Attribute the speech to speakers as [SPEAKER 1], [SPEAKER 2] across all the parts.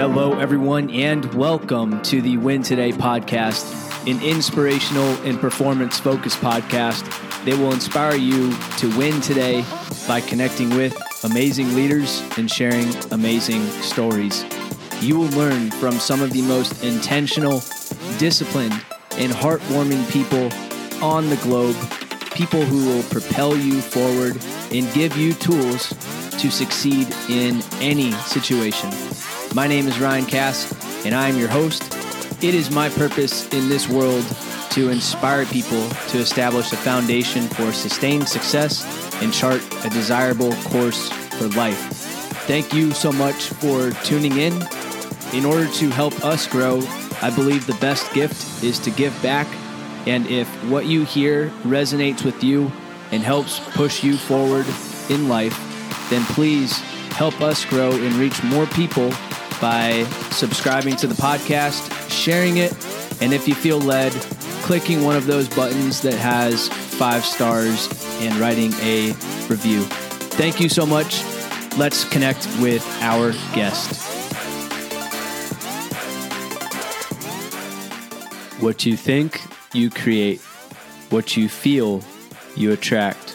[SPEAKER 1] Hello, everyone, and welcome to the Win Today podcast, an inspirational and performance focused podcast that will inspire you to win today by connecting with amazing leaders and sharing amazing stories. You will learn from some of the most intentional, disciplined, and heartwarming people on the globe, people who will propel you forward and give you tools to succeed in any situation. My name is Ryan Cass, and I am your host. It is my purpose in this world to inspire people to establish a foundation for sustained success and chart a desirable course for life. Thank you so much for tuning in. In order to help us grow, I believe the best gift is to give back. And if what you hear resonates with you and helps push you forward in life, then please help us grow and reach more people by subscribing to the podcast, sharing it, and if you feel led, clicking one of those buttons that has five stars and writing a review. Thank you so much. Let's connect with our guest. What you think, you create. What you feel, you attract.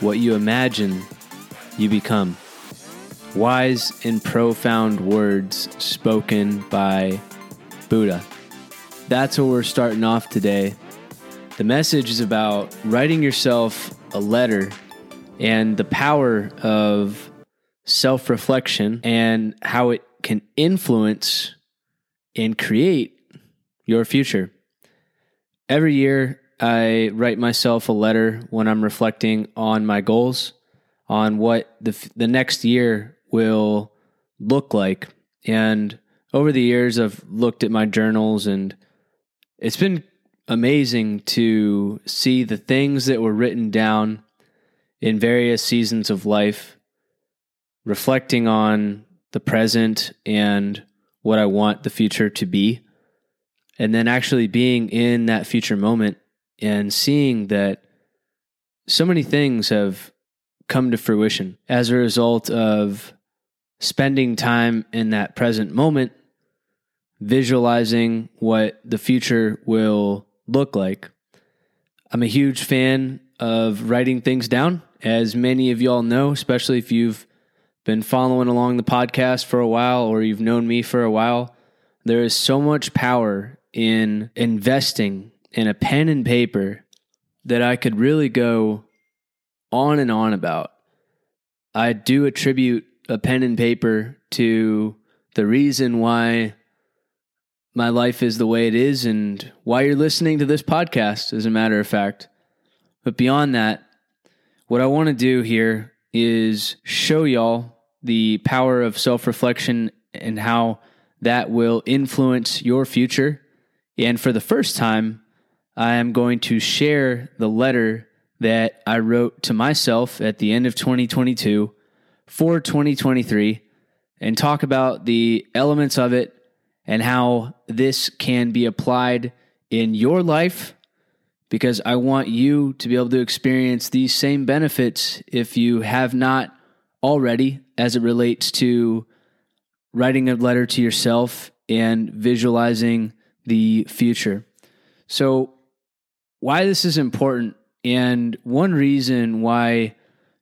[SPEAKER 1] What you imagine, you become. Wise and profound words spoken by Buddha. That's what we're starting off today. The message is about writing yourself a letter and the power of self reflection and how it can influence and create your future. Every year, I write myself a letter when I'm reflecting on my goals, on what the, the next year will look like. And over the years, I've looked at my journals and it's been amazing to see the things that were written down in various seasons of life, reflecting on the present and what I want the future to be. And then actually being in that future moment and seeing that so many things have come to fruition as a result of spending time in that present moment, visualizing what the future will look like. I'm a huge fan of writing things down, as many of y'all know, especially if you've been following along the podcast for a while or you've known me for a while. There is so much power in investing in a pen and paper that I could really go on and on about. I do attribute a pen and paper to the reason why my life is the way it is and why you're listening to this podcast, as a matter of fact. But beyond that, what I want to do here is show y'all the power of self reflection and how that will influence your future. And for the first time, I am going to share the letter that I wrote to myself at the end of 2022 for 2023 and talk about the elements of it and how this can be applied in your life because I want you to be able to experience these same benefits if you have not already as it relates to writing a letter to yourself and visualizing the future. So, why this is important, and one reason why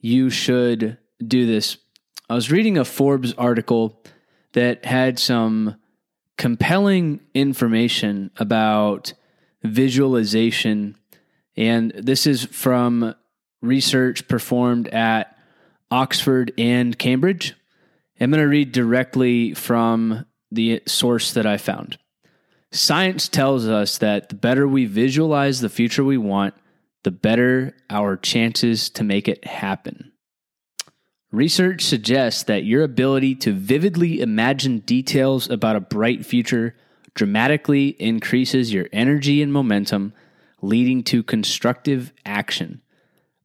[SPEAKER 1] you should do this. I was reading a Forbes article that had some compelling information about visualization. And this is from research performed at Oxford and Cambridge. I'm going to read directly from the source that I found. Science tells us that the better we visualize the future we want, the better our chances to make it happen. Research suggests that your ability to vividly imagine details about a bright future dramatically increases your energy and momentum, leading to constructive action.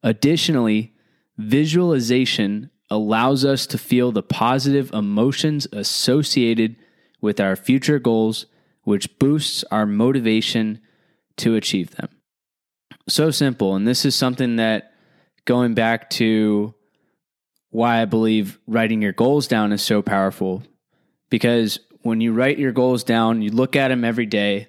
[SPEAKER 1] Additionally, visualization allows us to feel the positive emotions associated with our future goals, which boosts our motivation to achieve them. So simple. And this is something that going back to why I believe writing your goals down is so powerful because when you write your goals down, you look at them every day,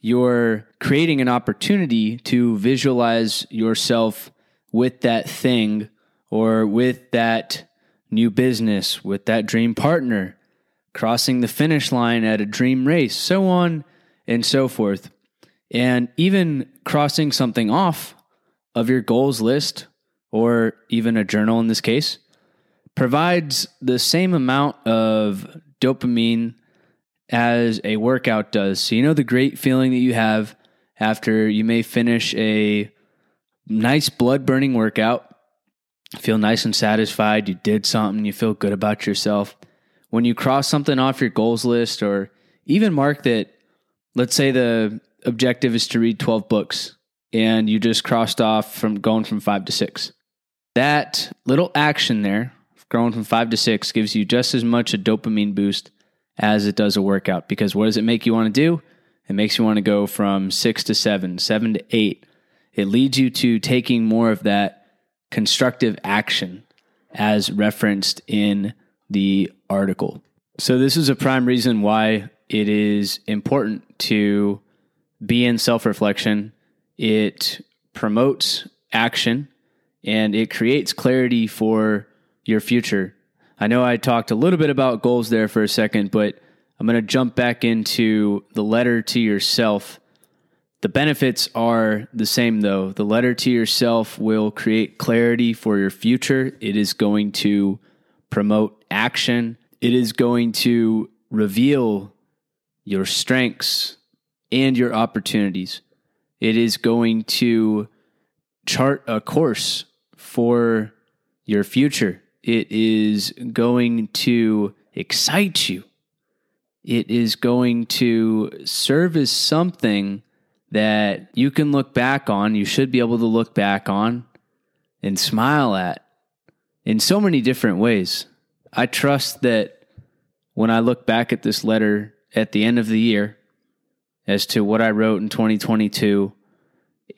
[SPEAKER 1] you're creating an opportunity to visualize yourself with that thing or with that new business, with that dream partner, crossing the finish line at a dream race, so on and so forth. And even crossing something off of your goals list or even a journal in this case provides the same amount of dopamine as a workout does. So, you know, the great feeling that you have after you may finish a nice blood burning workout, feel nice and satisfied, you did something, you feel good about yourself. When you cross something off your goals list, or even mark that, let's say the objective is to read 12 books and you just crossed off from going from five to six. That little action there, growing from five to six, gives you just as much a dopamine boost as it does a workout. Because what does it make you want to do? It makes you want to go from six to seven, seven to eight. It leads you to taking more of that constructive action as referenced in the article. So, this is a prime reason why it is important to be in self reflection. It promotes action and it creates clarity for your future. I know I talked a little bit about goals there for a second, but I'm going to jump back into the letter to yourself. The benefits are the same though. The letter to yourself will create clarity for your future. It is going to promote action. It is going to reveal your strengths and your opportunities. It is going to chart a course for your future. It is going to excite you. It is going to serve as something that you can look back on, you should be able to look back on and smile at in so many different ways. I trust that when I look back at this letter at the end of the year as to what I wrote in 2022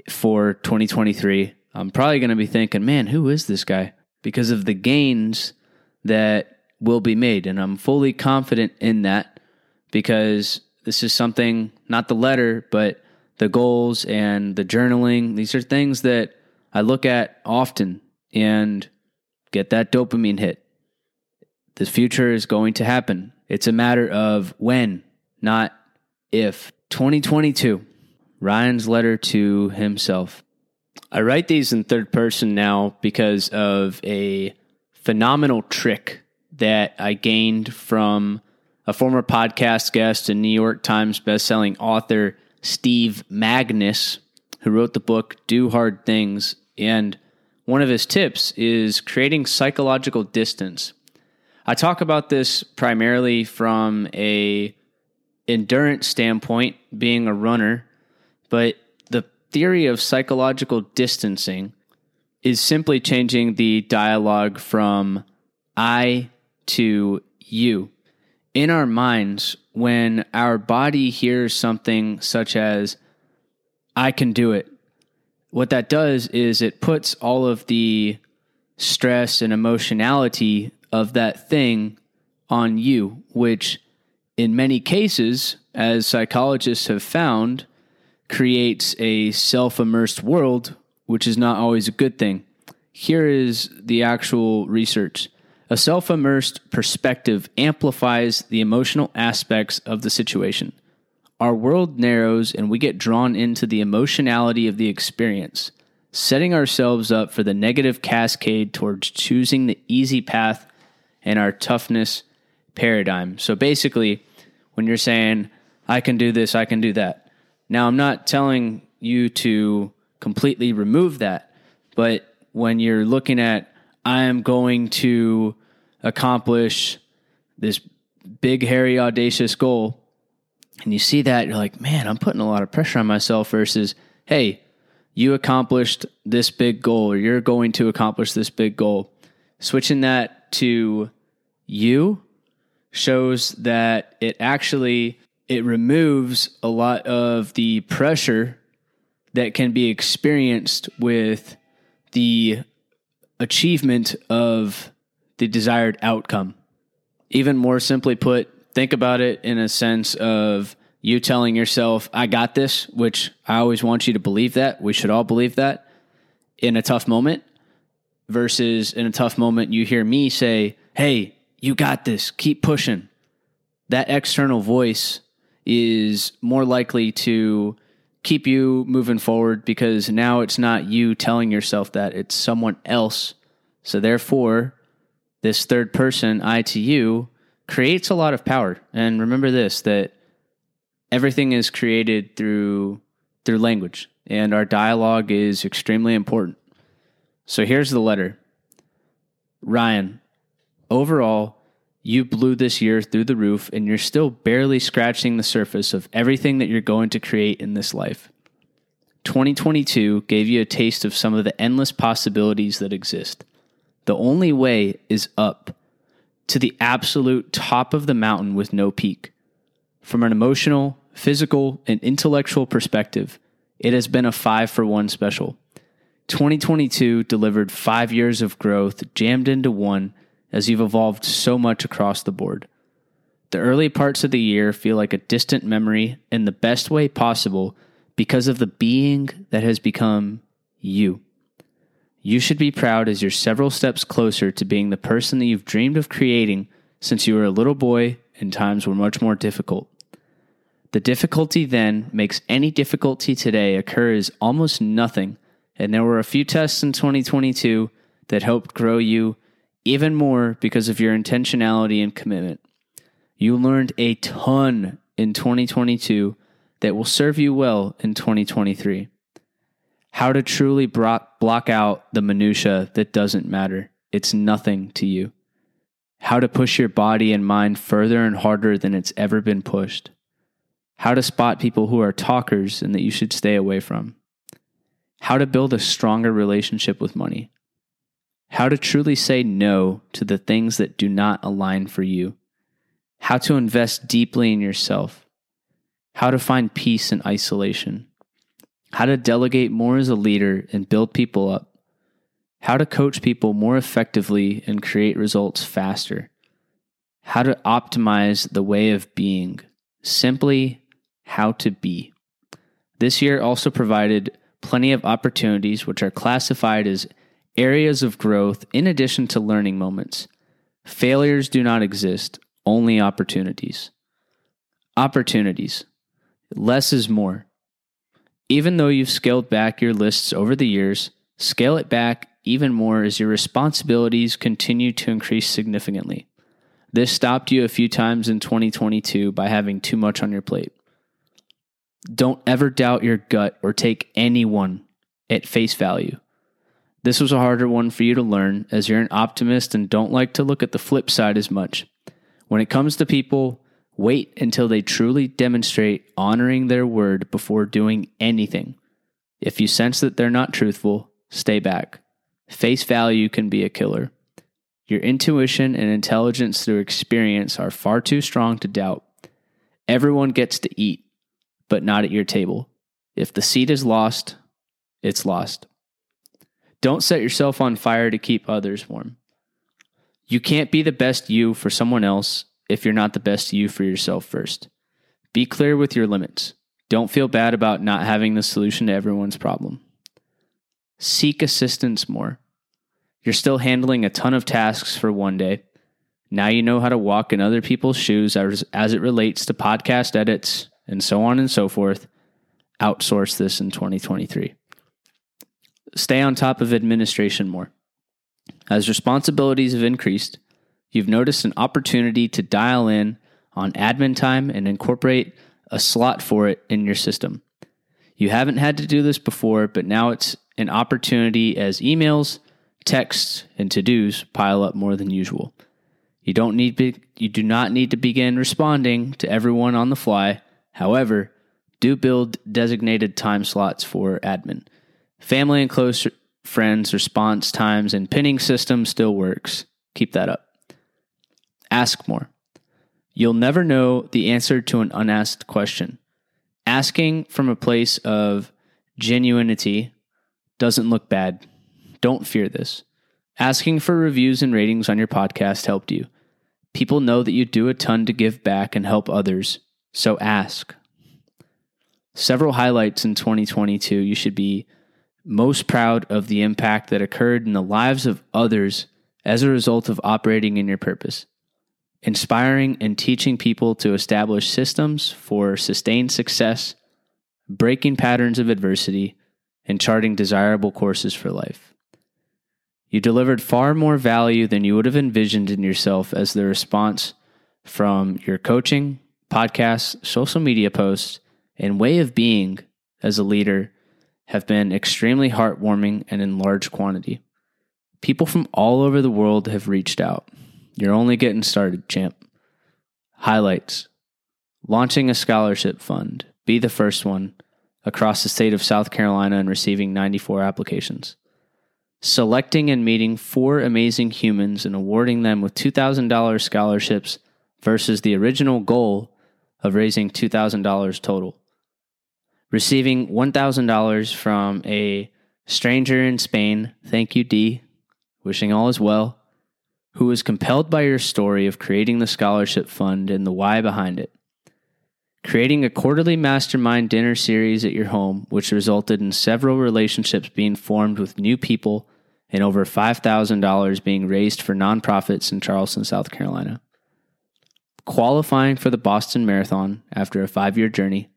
[SPEAKER 1] for 2023, I'm probably going to be thinking, man, who is this guy? Because of the gains that will be made. And I'm fully confident in that because this is something, not the letter, but the goals and the journaling. These are things that I look at often and get that dopamine hit. The future is going to happen. It's a matter of when, not if. 2022, Ryan's letter to himself. I write these in third person now because of a phenomenal trick that I gained from a former podcast guest and New York Times bestselling author Steve Magness, who wrote the book Do Hard Things. And one of his tips is creating psychological distance. I talk about this primarily from a endurance standpoint, being a runner, but theory of psychological distancing is simply changing the dialogue from I to you. In our minds, when our body hears something such as, I can do it, what that does is it puts all of the stress and emotionality of that thing on you, which in many cases, as psychologists have found, creates a self immersed world, which is not always a good thing. Here is the actual research. A self immersed perspective amplifies the emotional aspects of the situation. Our world narrows and we get drawn into the emotionality of the experience, setting ourselves up for the negative cascade towards choosing the easy path and our toughness paradigm. So basically, when you're saying, I can do this, I can do that. Now, I'm not telling you to completely remove that, but when you're looking at, I am going to accomplish this big, hairy, audacious goal, and you see that, you're like, man, I'm putting a lot of pressure on myself versus, hey, you accomplished this big goal or you're going to accomplish this big goal. Switching that to you shows that it actually it removes a lot of the pressure that can be experienced with the achievement of the desired outcome. Even more simply put, think about it in a sense of you telling yourself, I got this, which I always want you to believe that. We should all believe that in a tough moment, versus in a tough moment, you hear me say, Hey, you got this, keep pushing. That external voice is more likely to keep you moving forward because now it's not you telling yourself that, it's someone else. So, therefore, this third person, I to you, creates a lot of power. And remember this that everything is created through through language and our dialogue is extremely important. So here's the letter. Ryan, overall, you blew this year through the roof and you're still barely scratching the surface of everything that you're going to create in this life. 2022 gave you a taste of some of the endless possibilities that exist. The only way is up to the absolute top of the mountain with no peak. From an emotional, physical, and intellectual perspective, it has been a five for one special. 2022 delivered five years of growth jammed into one as you've evolved so much across the board. The early parts of the year feel like a distant memory in the best way possible because of the being that has become you. You should be proud as you're several steps closer to being the person that you've dreamed of creating since you were a little boy and times were much more difficult. The difficulty then makes any difficulty today occur as almost nothing, and there were a few tests in 2022 that helped grow you even more because of your intentionality and commitment. You learned a ton in 2022 that will serve you well in 2023 how to truly block out the minutia that doesn't matter. It's nothing to you. How to push your body and mind further and harder than it's ever been pushed. How to spot people who are talkers and that you should stay away from. How to build a stronger relationship with money. How to truly say no to the things that do not align for you. How to invest deeply in yourself. How to find peace in isolation how to delegate more as a leader and build people up, how to coach people more effectively and create results faster, how to optimize the way of being, simply how to be. This year also provided plenty of opportunities, which are classified as areas of growth in addition to learning moments. Failures do not exist, only opportunities. Opportunities. Less is more. Even though you've scaled back your lists over the years, scale it back even more as your responsibilities continue to increase significantly. This stopped you a few times in 2022 by having too much on your plate. Don't ever doubt your gut or take anyone at face value. This was a harder one for you to learn as you're an optimist and don't like to look at the flip side as much. When it comes to people, Wait until they truly demonstrate honoring their word before doing anything. If you sense that they're not truthful, stay back. Face value can be a killer. Your intuition and intelligence through experience are far too strong to doubt. Everyone gets to eat, but not at your table. If the seat is lost, it's lost. Don't set yourself on fire to keep others warm. You can't be the best you for someone else if you're not the best you for yourself first. Be clear with your limits. Don't feel bad about not having the solution to everyone's problem. Seek assistance more. You're still handling a ton of tasks for one day. Now you know how to walk in other people's shoes as, as it relates to podcast edits and so on and so forth. Outsource this in 2023. Stay on top of administration more. As responsibilities have increased, you've noticed an opportunity to dial in on admin time and incorporate a slot for it in your system. You haven't had to do this before, but now it's an opportunity as emails, texts, and to-dos pile up more than usual. You don't need be, you do not need to begin responding to everyone on the fly. However, do build designated time slots for admin. Family and close friends response times and pinning system still works. Keep that up. Ask more. You'll never know the answer to an unasked question. Asking from a place of genuinity doesn't look bad. Don't fear this. Asking for reviews and ratings on your podcast helped you. People know that you do a ton to give back and help others, so ask. Several highlights in 2022 you should be most proud of the impact that occurred in the lives of others as a result of operating in your purpose. Inspiring and teaching people to establish systems for sustained success, breaking patterns of adversity, and charting desirable courses for life. You delivered far more value than you would have envisioned in yourself as the response from your coaching, podcasts, social media posts, and way of being as a leader have been extremely heartwarming and in large quantity. People from all over the world have reached out. You're only getting started, champ. Highlights Launching a scholarship fund. Be the first one across the state of South Carolina and receiving 94 applications. Selecting and meeting four amazing humans and awarding them with $2,000 scholarships versus the original goal of raising $2,000 total. Receiving $1,000 from a stranger in Spain, thank you, D, wishing all is well, who was compelled by your story of creating the scholarship fund and the why behind it creating a quarterly mastermind dinner series at your home, which resulted in several relationships being formed with new people and over $5,000 being raised for nonprofits in Charleston, South Carolina. Qualifying for the Boston Marathon after a five year journey.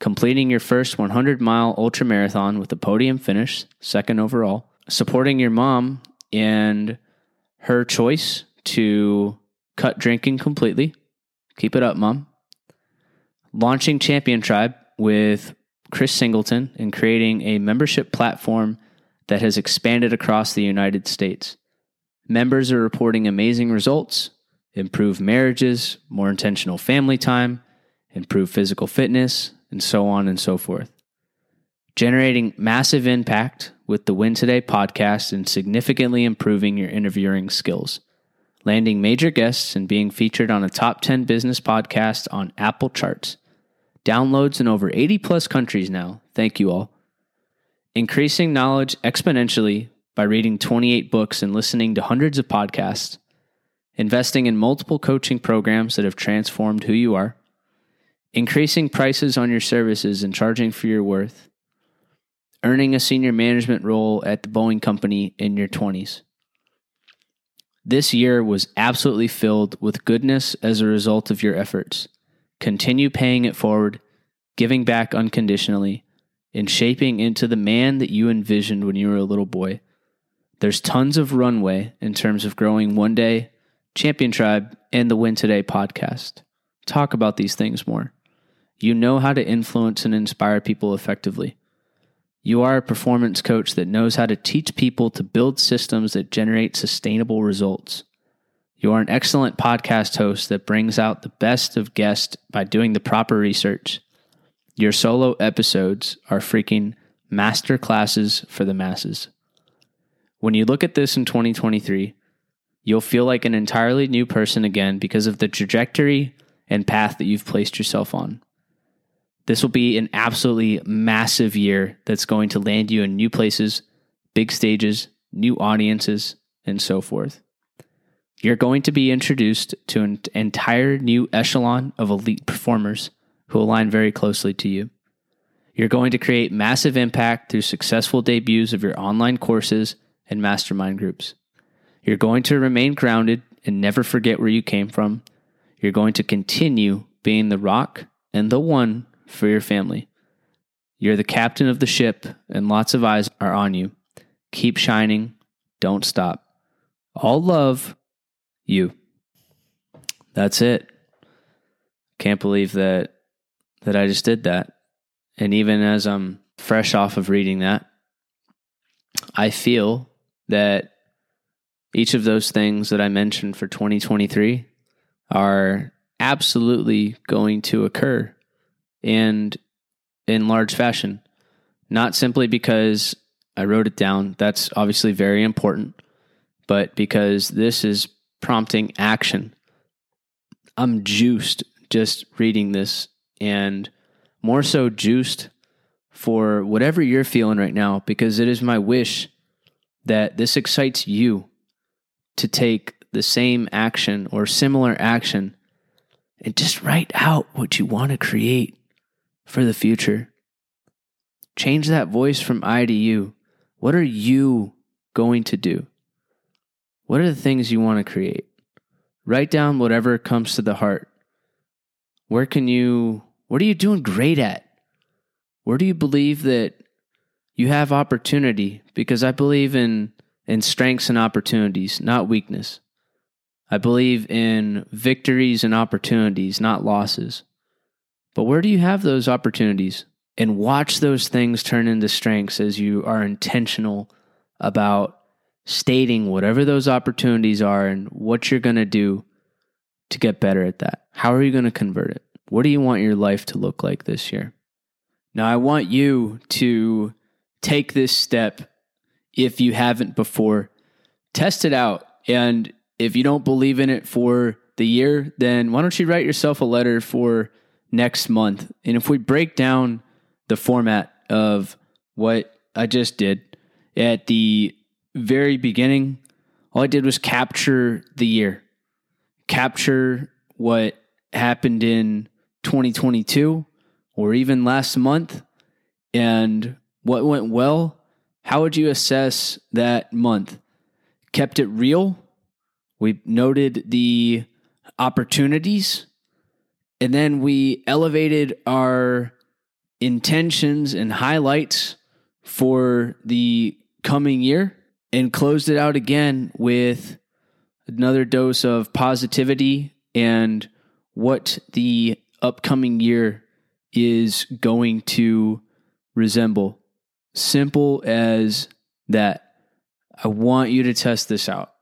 [SPEAKER 1] Completing your first 100 mile ultra marathon with a podium finish, second overall. Supporting your mom and her choice to cut drinking completely. Keep it up, mom launching Champion Tribe with Chris Singleton and creating a membership platform that has expanded across the United States. Members are reporting amazing results, improved marriages, more intentional family time, improved physical fitness, and so on and so forth. Generating massive impact with the Win Today podcast and significantly improving your interviewing skills. Landing major guests and being featured on a top 10 business podcast on Apple charts Downloads in over 80 plus countries now. Thank you all. Increasing knowledge exponentially by reading 28 books and listening to hundreds of podcasts. Investing in multiple coaching programs that have transformed who you are. Increasing prices on your services and charging for your worth. Earning a senior management role at the Boeing Company in your 20s. This year was absolutely filled with goodness as a result of your efforts. Continue paying it forward, giving back unconditionally, and shaping into the man that you envisioned when you were a little boy. There's tons of runway in terms of growing one day, Champion Tribe, and the Win Today podcast. Talk about these things more. You know how to influence and inspire people effectively. You are a performance coach that knows how to teach people to build systems that generate sustainable results. You are an excellent podcast host that brings out the best of guests by doing the proper research. Your solo episodes are freaking master classes for the masses. When you look at this in 2023, you'll feel like an entirely new person again because of the trajectory and path that you've placed yourself on. This will be an absolutely massive year that's going to land you in new places, big stages, new audiences, and so forth. You're going to be introduced to an entire new echelon of elite performers who align very closely to you. You're going to create massive impact through successful debuts of your online courses and mastermind groups. You're going to remain grounded and never forget where you came from. You're going to continue being the rock and the one for your family. You're the captain of the ship, and lots of eyes are on you. Keep shining. Don't stop. All love you. That's it. Can't believe that that I just did that. And even as I'm fresh off of reading that, I feel that each of those things that I mentioned for 2023 are absolutely going to occur and in large fashion. Not simply because I wrote it down, that's obviously very important, but because this is prompting action. I'm juiced just reading this and more so juiced for whatever you're feeling right now because it is my wish that this excites you to take the same action or similar action and just write out what you want to create for the future. Change that voice from I to you. What are you going to do? What are the things you want to create? Write down whatever comes to the heart. Where can you, what are you doing great at? Where do you believe that you have opportunity? Because I believe in, in strengths and opportunities, not weakness. I believe in victories and opportunities, not losses. But where do you have those opportunities? And watch those things turn into strengths as you are intentional about stating whatever those opportunities are and what you're going to do to get better at that. How are you going to convert it? What do you want your life to look like this year? Now, I want you to take this step if you haven't before. Test it out. And if you don't believe in it for the year, then why don't you write yourself a letter for next month? And if we break down the format of what I just did at the very beginning, all I did was capture the year, capture what happened in 2022 or even last month and what went well. How would you assess that month? Kept it real. We noted the opportunities and then we elevated our intentions and highlights for the coming year and closed it out again with another dose of positivity and what the upcoming year is going to resemble. Simple as that. I want you to test this out.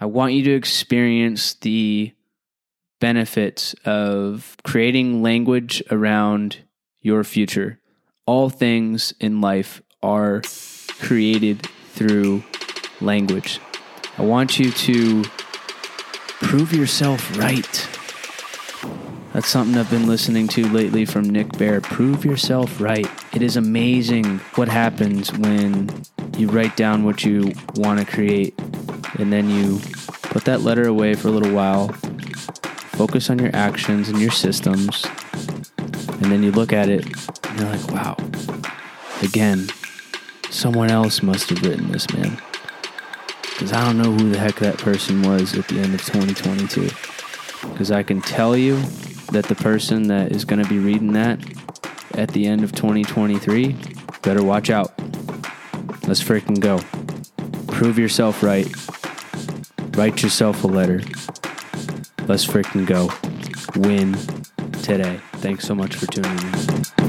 [SPEAKER 1] I want you to experience the benefits of creating language around your future. All things in life are created through language. I want you to prove yourself right. That's something I've been listening to lately from Nick Bare. Prove yourself right. It is amazing what happens when you write down what you want to create and then you put that letter away for a little while, focus on your actions and your systems, and then you look at it and you're like, wow, again, someone else must have written this, man. Because I don't know who the heck that person was at the end of 2022. Because I can tell you that the person that is going to be reading that at the end of 2023 better watch out. Let's freaking go. Prove yourself right. Write yourself a letter. Let's freaking go. Win today. Thanks so much for tuning in.